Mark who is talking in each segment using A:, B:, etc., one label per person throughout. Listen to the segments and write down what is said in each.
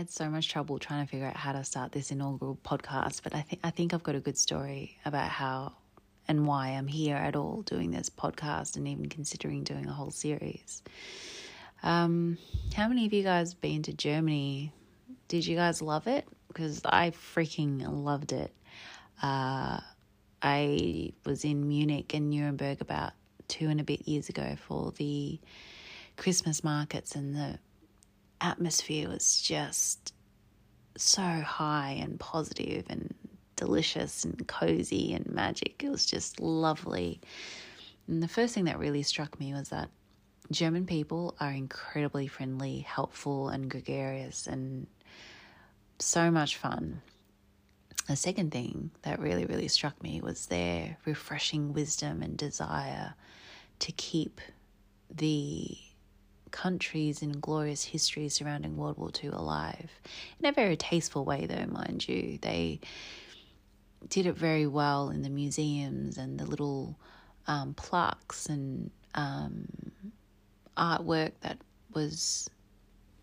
A: had so much trouble trying to figure out how to start this inaugural podcast, but I think I think I've got a good story about how and why I'm here at all doing this podcast and even considering doing a whole series. Um, how many of you guys been to Germany? Did you guys love it? Because I freaking loved it. Uh, I was in Munich and Nuremberg about two and a bit years ago for the Christmas markets, and the atmosphere was just so high and positive and delicious and cozy and magic. It was just lovely. And the first thing that really struck me was that German people are incredibly friendly, helpful, and gregarious, and so much fun. The second thing that really, really struck me was their refreshing wisdom and desire to keep the countries and glorious history surrounding World War II alive. In a very tasteful way, though, mind you. They did it very well in the museums and the little um, plaques and um, artwork that was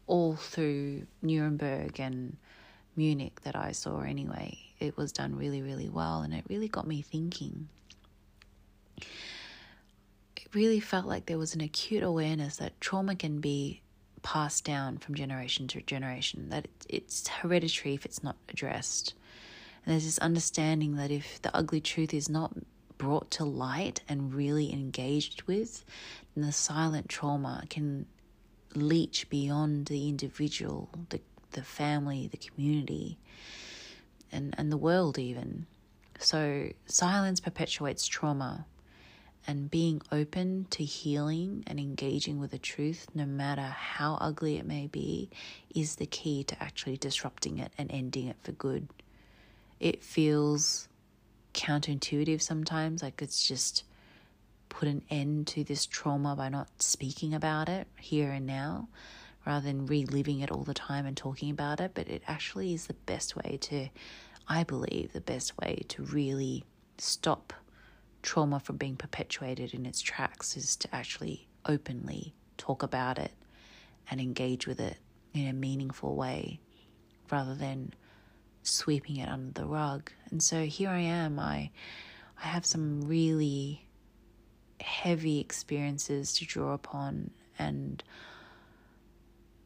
A: all through Nuremberg and Munich that I saw anyway. It was done really, really well, and it really got me thinking really felt like there was an acute awareness that trauma can be passed down from generation to generation, that it's hereditary if it's not addressed. And there's this understanding that if the ugly truth is not brought to light and really engaged with, then the silent trauma can leach beyond the individual, the, the family, the community, and, and the world, even. So, silence perpetuates trauma and being open to healing and engaging with the truth, no matter how ugly it may be, is the key to actually disrupting it and ending it for good. It feels counterintuitive sometimes, like it's just put an end to this trauma by not speaking about it here and now rather than reliving it all the time and talking about it. But it actually is the best way to, I believe, the best way to really stop trauma from being perpetuated in its tracks is to actually openly talk about it and engage with it in a meaningful way rather than sweeping it under the rug. And so here I am. I I have some really heavy experiences to draw upon and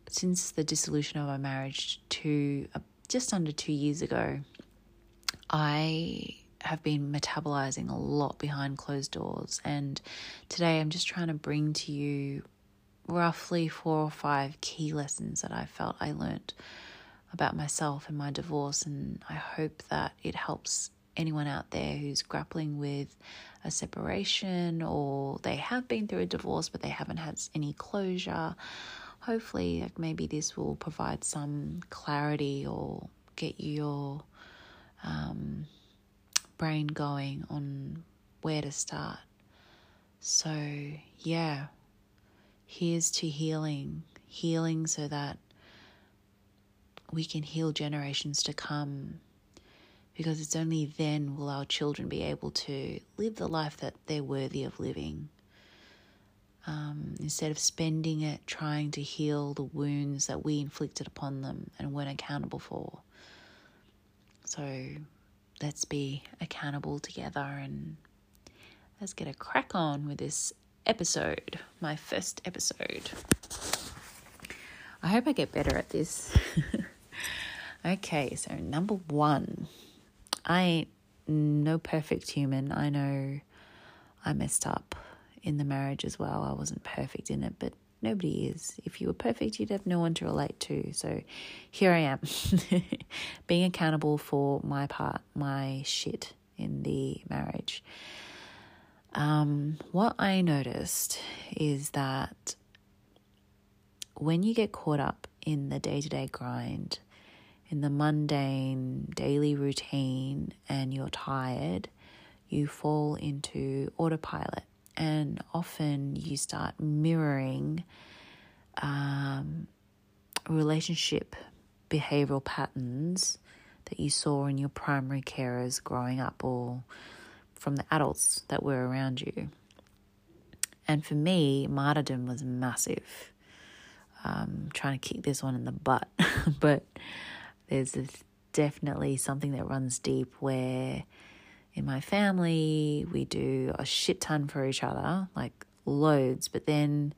A: since the dissolution of our marriage to uh, just under 2 years ago, I have been metabolizing a lot behind closed doors. And today I'm just trying to bring to you roughly four or five key lessons that I felt I learnt about myself and my divorce. And I hope that it helps anyone out there who's grappling with a separation or they have been through a divorce but they haven't had any closure. Hopefully, like maybe this will provide some clarity or get your um, brain going on where to start. So, yeah, here's to healing, healing so that we can heal generations to come. Because it's only then will our children be able to live the life that they're worthy of living. Um, instead of spending it trying to heal the wounds that we inflicted upon them and weren't accountable for. So, let's be accountable together and let's get a crack on with this episode, my first episode. I hope I get better at this. okay, so number one, I ain't no perfect human. I know I messed up in the marriage as well. I wasn't perfect in it, but Nobody is. If you were perfect, you'd have no one to relate to. So here I am, being accountable for my part, my shit in the marriage. Um, what I noticed is that when you get caught up in the day to day grind, in the mundane daily routine, and you're tired, you fall into autopilot and often you start mirroring um, relationship behavioral patterns that you saw in your primary carers growing up or from the adults that were around you. And for me, martyrdom was massive. um, trying to kick this one in the butt, but there's definitely something that runs deep where in my family we do a shit ton for each other, like loads, but then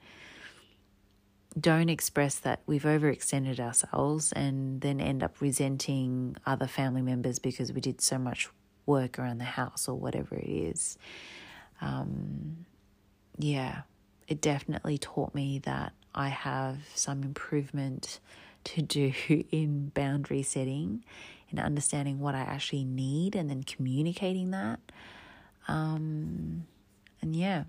A: don't express that we've overextended ourselves and then end up resenting other family members because we did so much work around the house or whatever it is. Um, yeah, it definitely taught me that I have some improvement to do in boundary setting, in understanding what I actually need and then communicating that. Um, and yeah,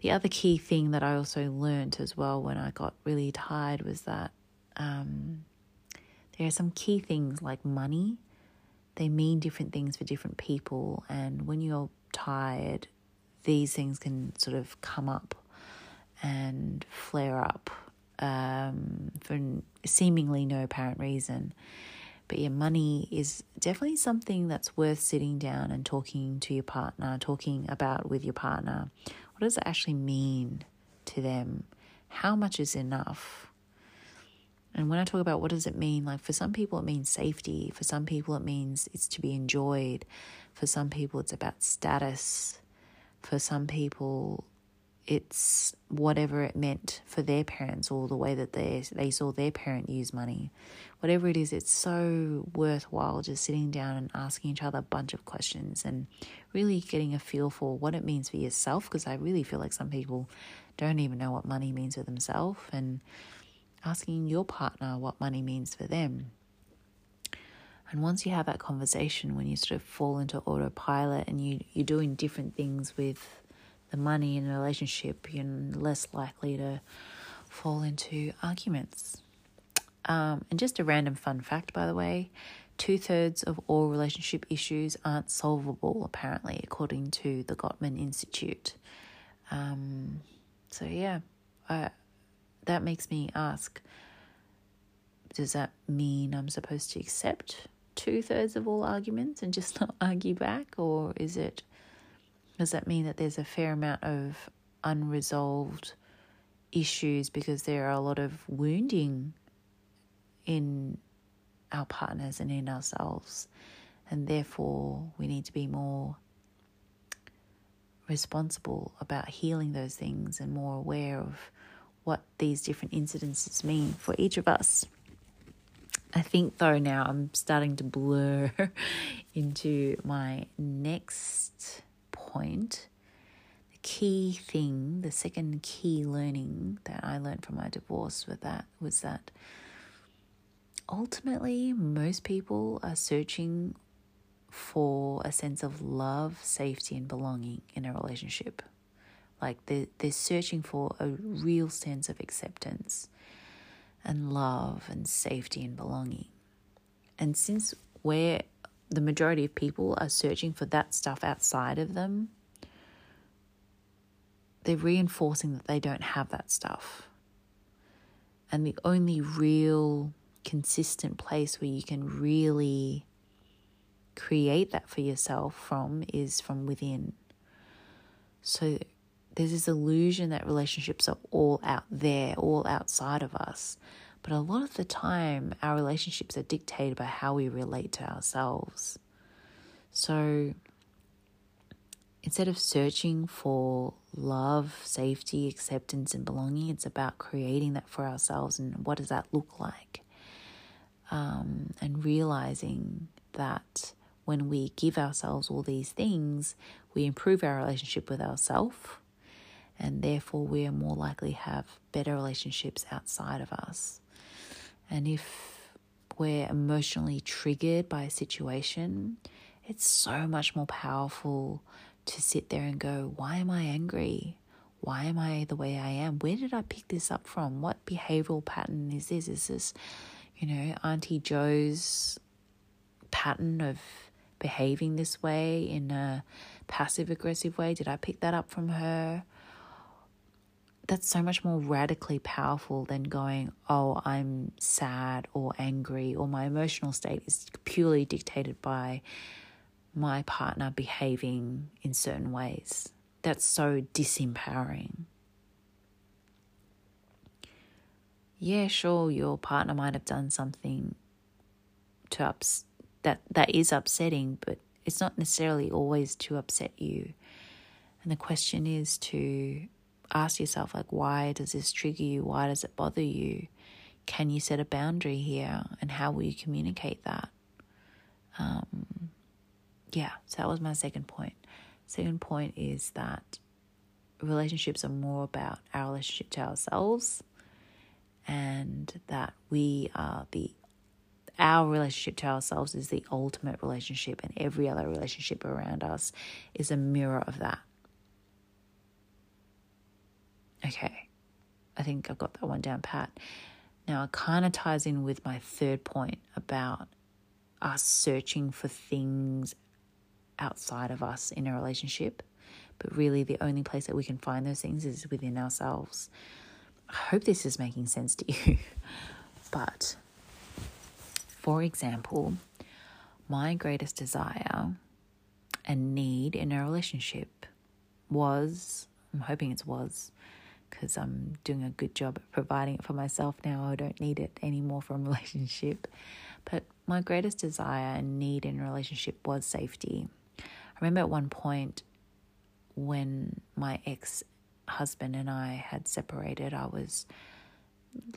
A: the other key thing that I also learned as well when I got really tired was that um, there are some key things like money. They mean different things for different people, and when you're tired, these things can sort of come up and flare up um, for seemingly no apparent reason. But yeah, money is definitely something that's worth sitting down and talking to your partner, talking about with your partner. What does it actually mean to them? How much is enough? And when I talk about what does it mean, like for some people it means safety, for some people it means it's to be enjoyed, for some people it's about status, for some people it's whatever it meant for their parents or the way that they they saw their parent use money. Whatever it is, it's so worthwhile just sitting down and asking each other a bunch of questions and really getting a feel for what it means for yourself because I really feel like some people don't even know what money means for themselves and asking your partner what money means for them. And once you have that conversation, when you sort of fall into autopilot and you, you're doing different things with the money in a relationship, you're less likely to fall into arguments. Um, and just a random fun fact, by the way two thirds of all relationship issues aren't solvable, apparently, according to the Gottman Institute. Um, so, yeah, I, that makes me ask does that mean I'm supposed to accept two thirds of all arguments and just not argue back? Or is it does that mean that there's a fair amount of unresolved issues because there are a lot of wounding in our partners and in ourselves, and therefore we need to be more responsible about healing those things and more aware of what these different incidences mean for each of us. I think, though, now I'm starting to blur into my next point, the key thing, the second key learning that I learned from my divorce with that was that ultimately most people are searching for a sense of love, safety, and belonging in a relationship. Like they're, they're searching for a real sense of acceptance and love and safety and belonging. And since we're the majority of people are searching for that stuff outside of them, they're reinforcing that they don't have that stuff. And the only real consistent place where you can really create that for yourself from is from within. So there's this illusion that relationships are all out there, all outside of us. But a lot of the time, our relationships are dictated by how we relate to ourselves. So instead of searching for love, safety, acceptance, and belonging, it's about creating that for ourselves and what does that look like? Um, and realizing that when we give ourselves all these things, we improve our relationship with ourselves, and therefore we are more likely to have better relationships outside of us. And if we're emotionally triggered by a situation, it's so much more powerful to sit there and go, Why am I angry? Why am I the way I am? Where did I pick this up from? What behavioral pattern is this? Is this, you know, Auntie Joe's pattern of behaving this way in a passive aggressive way? Did I pick that up from her? That's so much more radically powerful than going, oh, I'm sad or angry, or my emotional state is purely dictated by my partner behaving in certain ways. That's so disempowering. yeah, sure, your partner might have done something to ups that that is upsetting, but it's not necessarily always to upset you. And the question is to ask yourself like why does this trigger you? Why does it bother you? Can you set a boundary here and how will you communicate that? Um, yeah, so that was my second point. Second point is that relationships are more about our relationship to ourselves and that we are the our relationship to ourselves is the ultimate relationship and every other relationship around us is a mirror of that. Okay. I think I've got that one down pat. Now it kind of ties in with my third point about us searching for things outside of us in a relationship. But really, the only place that we can find those things is within ourselves. I hope this is making sense to you. but, for example, my greatest desire and need in a relationship was, I'm hoping it was, because I'm doing a good job at providing it for myself now. I don't need it anymore from a relationship. But my greatest desire and need in a relationship was safety. I remember at one point when my ex husband and I had separated, I was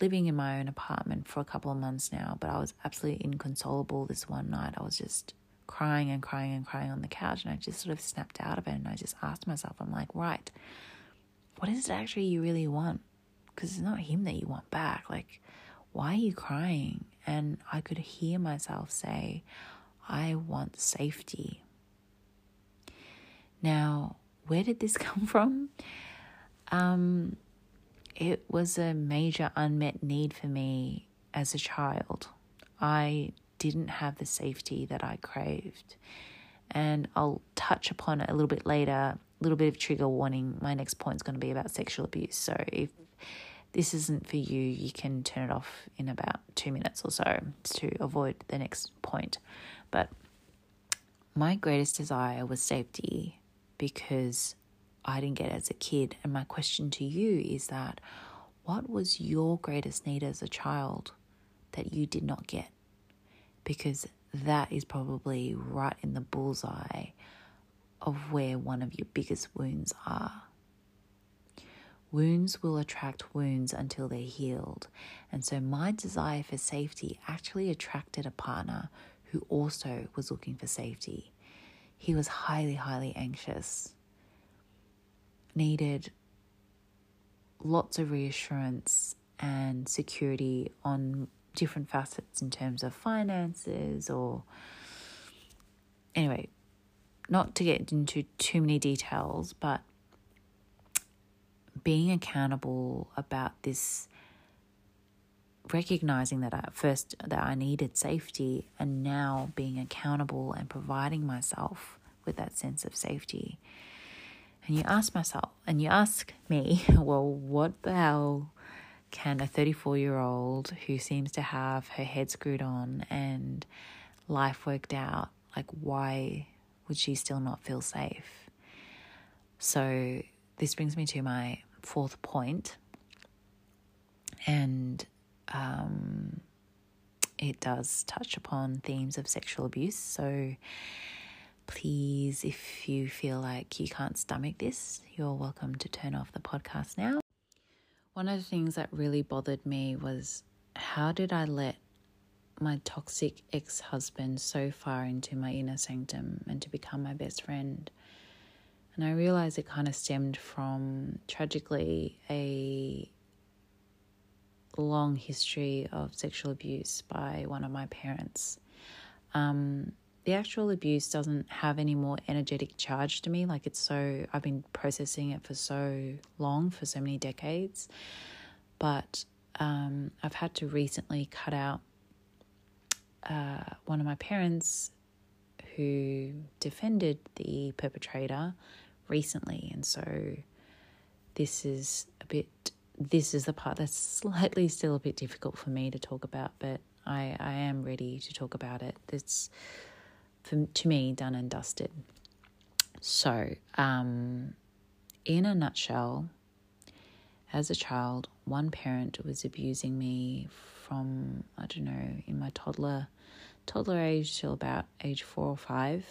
A: living in my own apartment for a couple of months now, but I was absolutely inconsolable this one night. I was just crying and crying and crying on the couch, and I just sort of snapped out of it. And I just asked myself, I'm like, right, what is it actually you really want? Because it's not him that you want back. Like, why are you crying? And I could hear myself say, I want safety. Now, where did this come from? Um, it was a major unmet need for me as a child. I didn't have the safety that I craved. And I'll touch upon it a little bit later. Little bit of trigger warning. My next point is going to be about sexual abuse. So if this isn't for you, you can turn it off in about two minutes or so to avoid the next point. But my greatest desire was safety because I didn't get as a kid. And my question to you is that what was your greatest need as a child that you did not get? Because that is probably right in the bullseye of where one of your biggest wounds are. Wounds will attract wounds until they're healed. And so my desire for safety actually attracted a partner who also was looking for safety. He was highly, highly anxious, needed lots of reassurance and security on different facets in terms of finances or anyway not to get into too many details but being accountable about this recognizing that at first that I needed safety and now being accountable and providing myself with that sense of safety. And you ask myself and you ask me, well, what the hell can a 34 year old who seems to have her head screwed on and life worked out, like, why would she still not feel safe? So, this brings me to my fourth point, and um, it does touch upon themes of sexual abuse. So please, if you feel like you can't stomach this, you're welcome to turn off the podcast now. One of the things that really bothered me was how did I let my toxic ex husband so far into my inner sanctum and to become my best friend? And I realized it kind of stemmed from tragically a long history of sexual abuse by one of my parents. Um, the actual abuse doesn't have any more energetic charge to me. Like it's so, I've been processing it for so long, for so many decades. But um, I've had to recently cut out uh, one of my parents who defended the perpetrator recently. And so this is a bit this is the part that's slightly still a bit difficult for me to talk about, but I, I am ready to talk about it. It's, for, to me, done and dusted. So, um, in a nutshell, as a child, one parent was abusing me from, I don't know, in my toddler toddler age till about age four or five.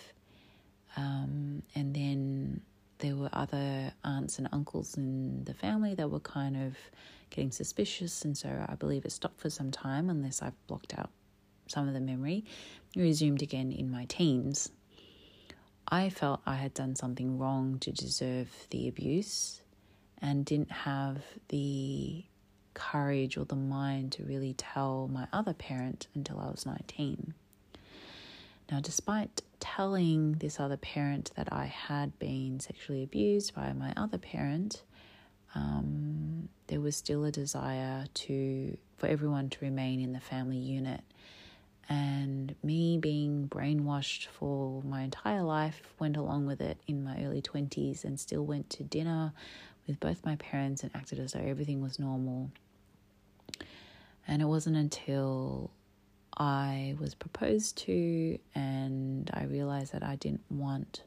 A: Um, and then there were other aunts and uncles in the family that were kind of getting suspicious, and so I believe it stopped for some time unless I've blocked out some of the memory. resumed again in my teens. I felt I had done something wrong to deserve the abuse and didn't have the courage or the mind to really tell my other parent until I was 19. Now, despite telling this other parent that I had been sexually abused by my other parent, um, there was still a desire to for everyone to remain in the family unit. And me being brainwashed for my entire life went along with it in my early 20s and still went to dinner with both my parents and acted as though everything was normal. And it wasn't until I was proposed to, and I realized that I didn't want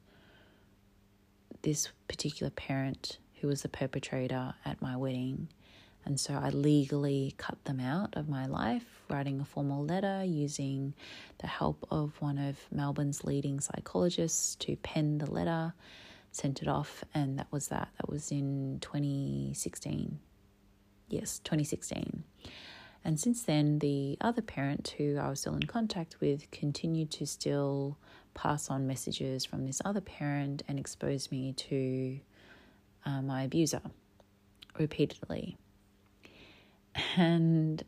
A: this particular parent who was the perpetrator at my wedding. And so I legally cut them out of my life, writing a formal letter using the help of one of Melbourne's leading psychologists to pen the letter, sent it off, and that was that. That was in 2016. Yes, 2016. And since then, the other parent who I was still in contact with continued to still pass on messages from this other parent and expose me to uh, my abuser repeatedly. And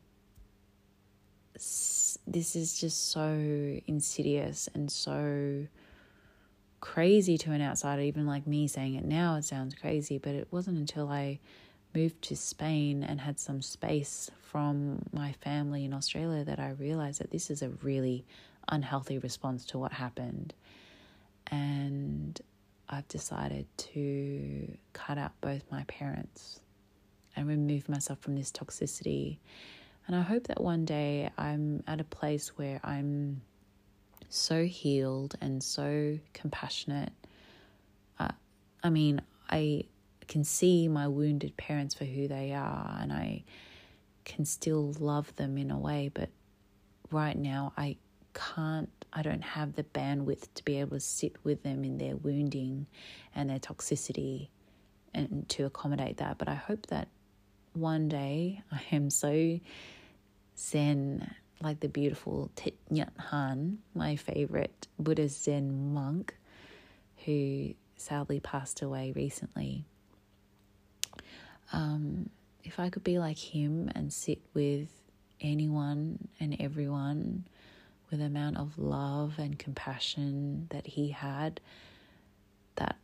A: this is just so insidious and so crazy to an outsider, even like me saying it now, it sounds crazy, but it wasn't until I moved to Spain and had some space from my family in Australia that I realized that this is a really unhealthy response to what happened. And I've decided to cut out both my parents and remove myself from this toxicity. And I hope that one day I'm at a place where I'm so healed and so compassionate. Uh, I mean, I can see my wounded parents for who they are and I can still love them in a way, but right now I can't, I don't have the bandwidth to be able to sit with them in their wounding and their toxicity and to accommodate that. But I hope that one day I am so zen, like the beautiful Thich Nhat Hanh, my favorite Buddhist Zen monk who sadly passed away recently um, if I could be like him and sit with anyone and everyone with the amount of love and compassion that he had, that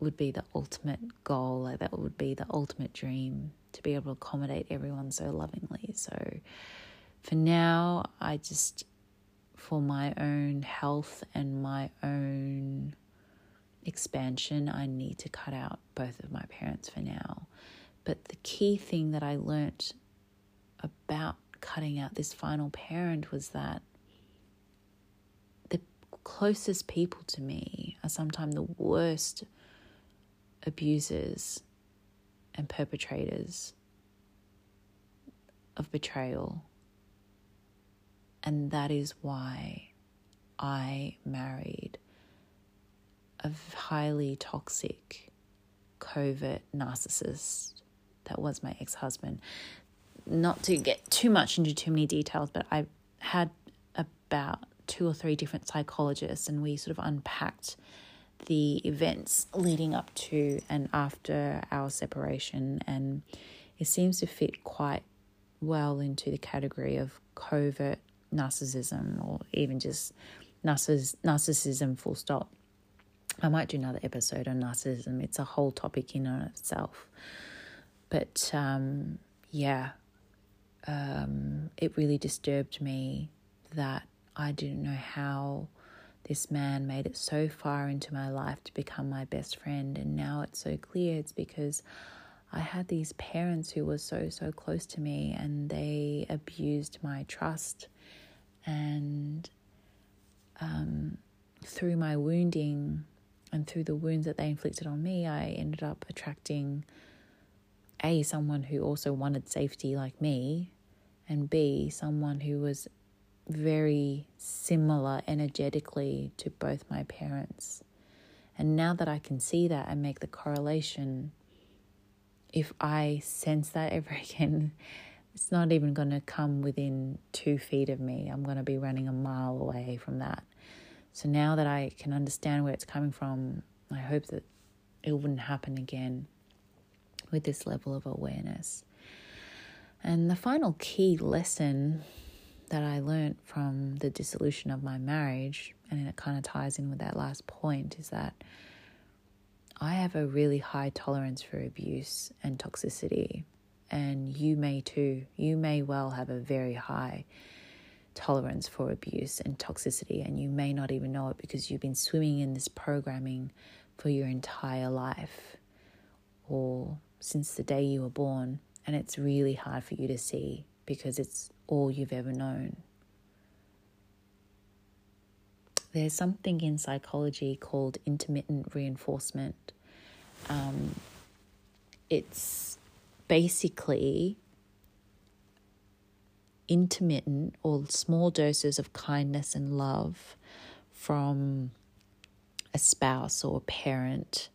A: would be the ultimate goal. Like that would be the ultimate dream to be able to accommodate everyone so lovingly. So for now, I just, for my own health and my own expansion, I need to cut out both of my parents for now. But the key thing that I learnt about cutting out this final parent was that the closest people to me are sometimes the worst abusers and perpetrators of betrayal. And that is why I married a highly toxic, covert narcissist that was my ex husband. Not to get too much into too many details, but I had about two or three different psychologists, and we sort of unpacked the events leading up to and after our separation. And it seems to fit quite well into the category of covert narcissism or even just narciss- narcissism, full stop. I might do another episode on narcissism. It's a whole topic in and of itself. But um, yeah, um, it really disturbed me that I didn't know how this man made it so far into my life to become my best friend. And now it's so clear it's because I had these parents who were so, so close to me and they abused my trust. And um, through my wounding and through the wounds that they inflicted on me, I ended up attracting A, someone who also wanted safety like me, and B, someone who was very similar energetically to both my parents. And now that I can see that and make the correlation, if I sense that ever again, it's not even going to come within two feet of me. I'm going to be running a mile away from that. So now that I can understand where it's coming from, I hope that it wouldn't happen again with this level of awareness. And the final key lesson that I learned from the dissolution of my marriage, and it kind of ties in with that last point, is that I have a really high tolerance for abuse and toxicity, and you may too. You may well have a very high tolerance for abuse and toxicity, and you may not even know it because you've been swimming in this programming for your entire life or since the day you were born, and it's really hard for you to see because it's all you've ever known. There's something in psychology called intermittent reinforcement. Um, it's basically intermittent or small doses of kindness and love from a spouse or a parent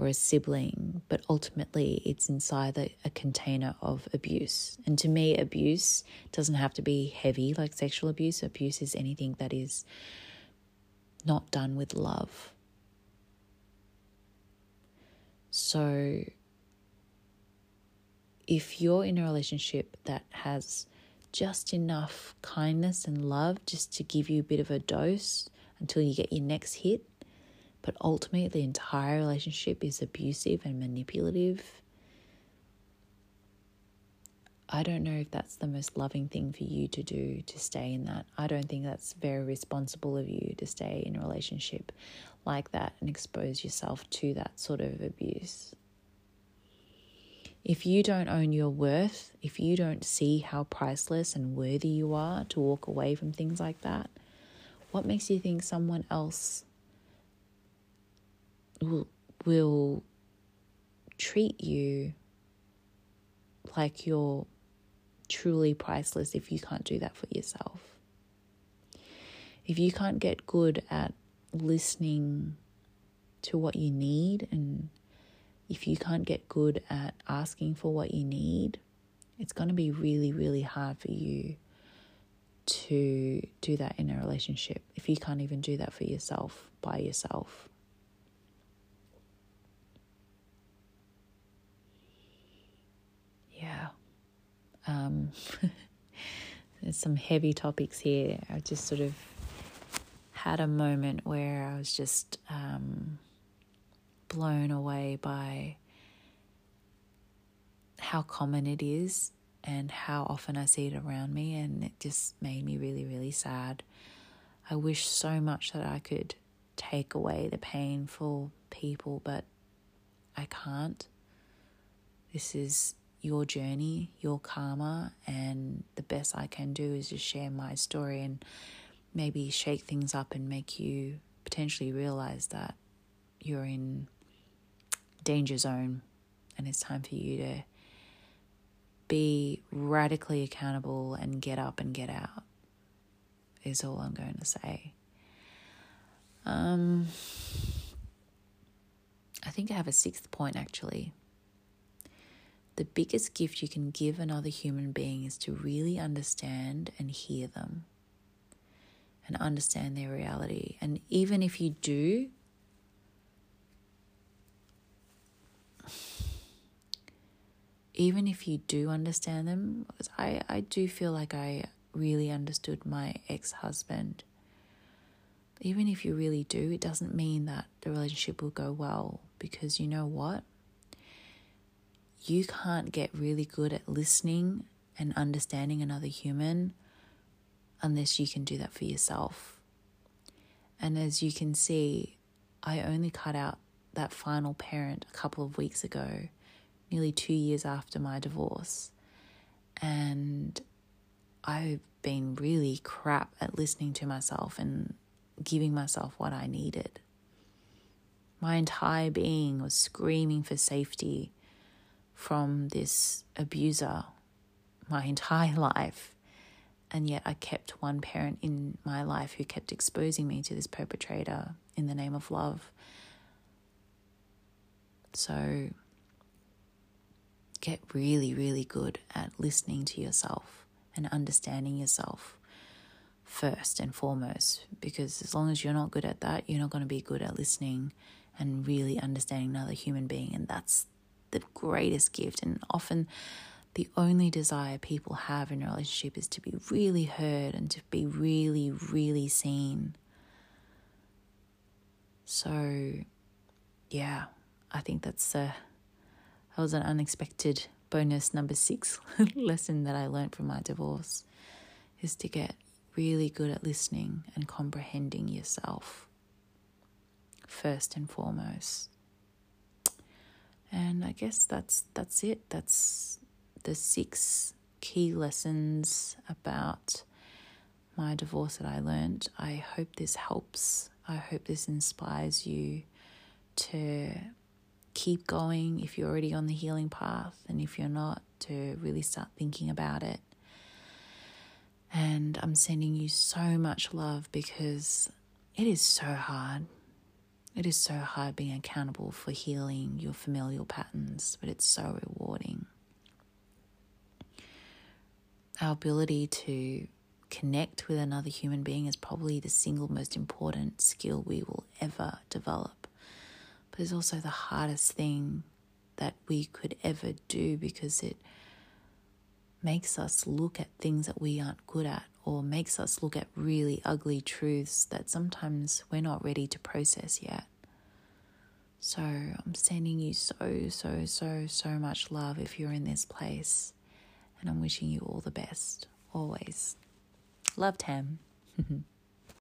A: or a sibling, but ultimately it's inside a, a container of abuse. And to me, abuse doesn't have to be heavy like sexual abuse. Abuse is anything that is not done with love. So, if you're in a relationship that has just enough kindness and love just to give you a bit of a dose until you get your next hit, but ultimately the entire relationship is abusive and manipulative. I don't know if that's the most loving thing for you to do to stay in that. I don't think that's very responsible of you to stay in a relationship like that and expose yourself to that sort of abuse. If you don't own your worth, if you don't see how priceless and worthy you are to walk away from things like that, what makes you think someone else will, will treat you like you're truly priceless if you can't do that for yourself. If you can't get good at listening to what you need, and if you can't get good at asking for what you need, it's going to be really, really hard for you to do that in a relationship if you can't even do that for yourself by yourself. yeah. Um, there's some heavy topics here. I just sort of had a moment where I was just um, blown away by how common it is and how often I see it around me, and it just made me really, really sad. I wish so much that I could take away the pain for people, but I can't. This is your journey, your karma, and the best I can do is just share my story and maybe shake things up and make you potentially realize that you're in danger zone and it's time for you to be radically accountable and get up and get out is all I'm going to say. Um, I think I have a sixth point actually the biggest gift you can give another human being is to really understand and hear them and understand their reality. And even if you do, even if you do understand them, I, I do feel like I really understood my ex husband. Even if you really do, it doesn't mean that the relationship will go well because you know what? You can't get really good at listening and understanding another human unless you can do that for yourself. And as you can see, I only cut out that final parent a couple of weeks ago, nearly two years after my divorce. And I've been really crap at listening to myself and giving myself what I needed. My entire being was screaming for safety from this abuser my entire life. And yet I kept one parent in my life who kept exposing me to this perpetrator in the name of love. So get really, really good at listening to yourself and understanding yourself first and foremost. Because as long as you're not good at that, you're not going to be good at listening and really understanding another human being. And that's the greatest gift. And often the only desire people have in a relationship is to be really heard and to be really, really seen. So, yeah, I think that's a that was an unexpected bonus number six lesson that I learned from my divorce is to get really good at listening and comprehending yourself first and foremost. And I guess that's that's it. That's the six key lessons about my divorce that I learned. I hope this helps. I hope this inspires you to keep going if you're already on the healing path, and if you're not, to really start thinking about it. And I'm sending you so much love because it is so hard. It is so hard being accountable for healing your familial patterns, but it's so rewarding. Our ability to connect with another human being is probably the single most important skill we will ever develop. But it's also the hardest thing that we could ever do because it makes us look at things that we aren't good at or makes us look at really ugly truths that sometimes we're not ready to process yet. So I'm sending you so, so, so, so much love if you're in this place. And I'm wishing you all the best, always. Love, Tam.